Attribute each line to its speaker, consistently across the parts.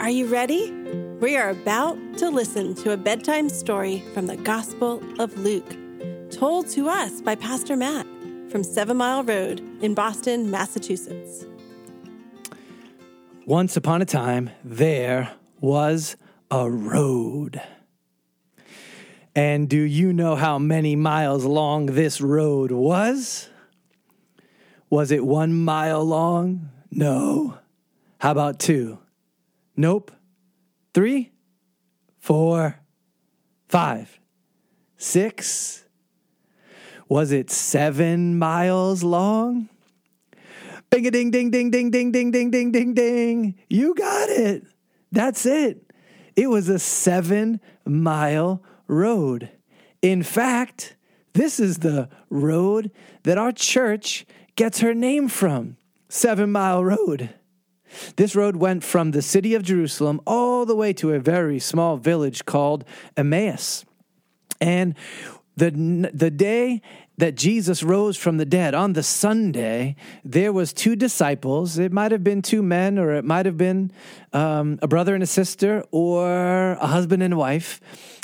Speaker 1: Are you ready? We are about to listen to a bedtime story from the Gospel of Luke, told to us by Pastor Matt from Seven Mile Road in Boston, Massachusetts.
Speaker 2: Once upon a time, there was a road. And do you know how many miles long this road was? Was it one mile long? No. How about two? Nope. Three, four, five, six. Was it seven miles long? Bing a ding ding ding ding ding ding ding ding ding ding. You got it. That's it. It was a seven mile road. In fact, this is the road that our church gets her name from Seven Mile Road. This road went from the city of Jerusalem all the way to a very small village called Emmaus. And the, the day that Jesus rose from the dead on the Sunday, there was two disciples. It might have been two men, or it might have been um, a brother and a sister, or a husband and wife.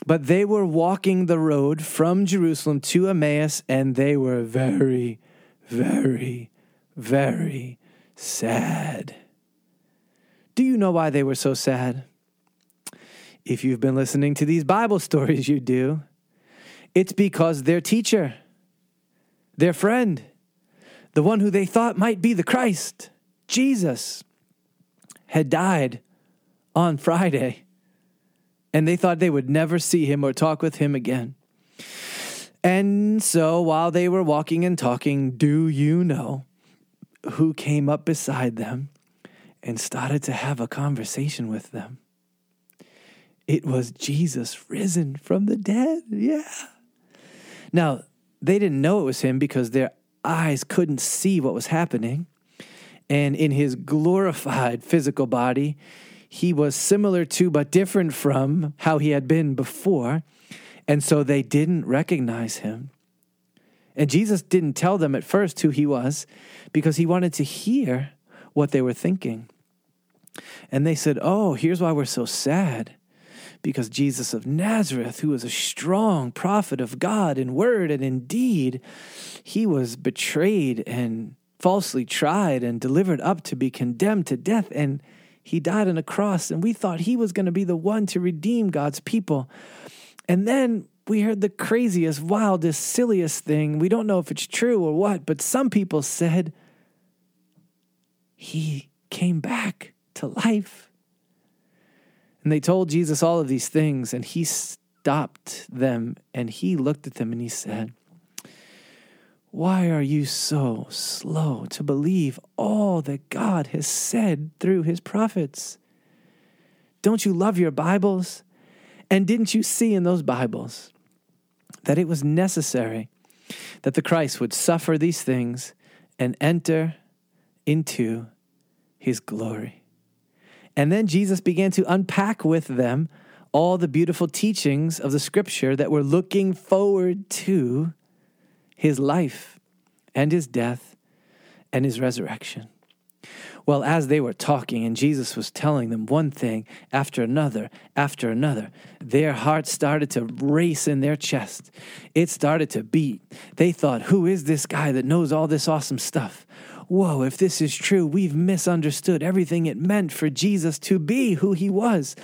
Speaker 2: But they were walking the road from Jerusalem to Emmaus, and they were very, very, very sad. Do you know why they were so sad? If you've been listening to these Bible stories, you do. It's because their teacher, their friend, the one who they thought might be the Christ, Jesus, had died on Friday. And they thought they would never see him or talk with him again. And so while they were walking and talking, do you know who came up beside them and started to have a conversation with them? It was Jesus risen from the dead. Yeah. Now, they didn't know it was him because their eyes couldn't see what was happening. And in his glorified physical body, he was similar to, but different from how he had been before. And so they didn't recognize him. And Jesus didn't tell them at first who he was because he wanted to hear what they were thinking. And they said, Oh, here's why we're so sad because Jesus of Nazareth, who was a strong prophet of God in word and in deed, he was betrayed and falsely tried and delivered up to be condemned to death. And he died on a cross. And we thought he was going to be the one to redeem God's people. And then we heard the craziest, wildest, silliest thing. We don't know if it's true or what, but some people said he came back to life. And they told Jesus all of these things, and he stopped them and he looked at them and he said, Why are you so slow to believe all that God has said through his prophets? Don't you love your Bibles? And didn't you see in those Bibles that it was necessary that the Christ would suffer these things and enter into his glory? And then Jesus began to unpack with them all the beautiful teachings of the scripture that were looking forward to his life and his death and his resurrection. Well, as they were talking and Jesus was telling them one thing after another, after another, their hearts started to race in their chest. It started to beat. They thought, Who is this guy that knows all this awesome stuff? whoa, if this is true, we've misunderstood everything it meant for Jesus to be who he was.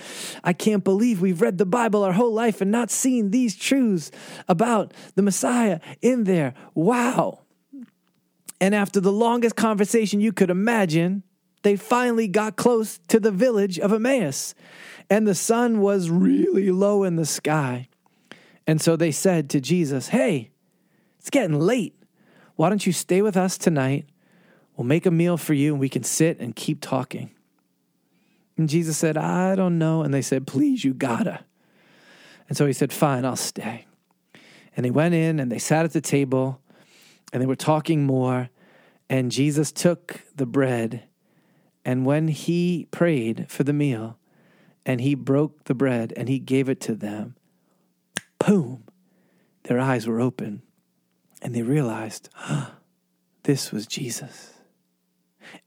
Speaker 2: I can't believe we've read the Bible our whole life and not seen these truths about the Messiah in there. Wow. And after the longest conversation you could imagine, they finally got close to the village of Emmaus, and the sun was really low in the sky. And so they said to Jesus, Hey, it's getting late. Why don't you stay with us tonight? We'll make a meal for you and we can sit and keep talking. And Jesus said, I don't know. And they said, Please, you gotta. And so he said, Fine, I'll stay. And they went in and they sat at the table and they were talking more. And Jesus took the bread. And when he prayed for the meal and he broke the bread and he gave it to them, boom, their eyes were open and they realized, oh, this was Jesus.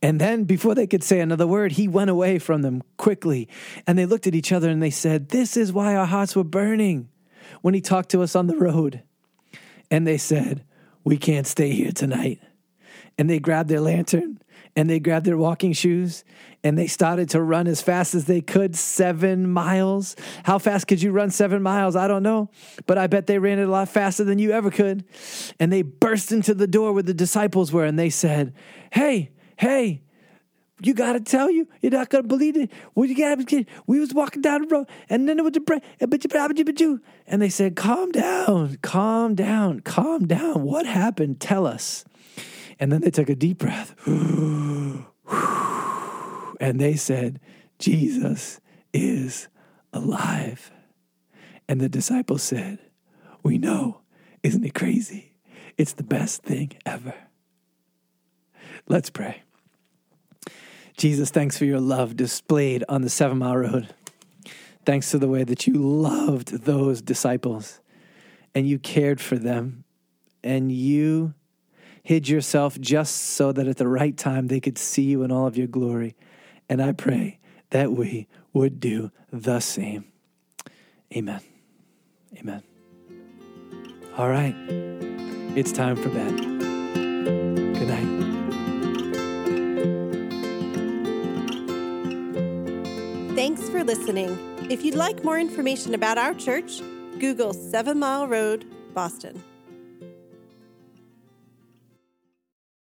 Speaker 2: And then, before they could say another word, he went away from them quickly. And they looked at each other and they said, This is why our hearts were burning when he talked to us on the road. And they said, We can't stay here tonight. And they grabbed their lantern and they grabbed their walking shoes and they started to run as fast as they could seven miles. How fast could you run seven miles? I don't know, but I bet they ran it a lot faster than you ever could. And they burst into the door where the disciples were and they said, Hey, hey, you gotta tell you, you're not gonna believe it. You gotta, we was walking down the road, and then it was the bread, and they said, "Calm down, calm down, calm down. What happened? Tell us." And then they took a deep breath, and they said, "Jesus is alive." And the disciples said, "We know, isn't it crazy? It's the best thing ever." Let's pray. Jesus, thanks for your love displayed on the seven mile road. Thanks to the way that you loved those disciples and you cared for them and you hid yourself just so that at the right time they could see you in all of your glory. And I pray that we would do the same. Amen. Amen. All right. It's time for bed. Good night.
Speaker 1: Thanks for listening. If you'd like more information about our church, Google Seven Mile Road, Boston.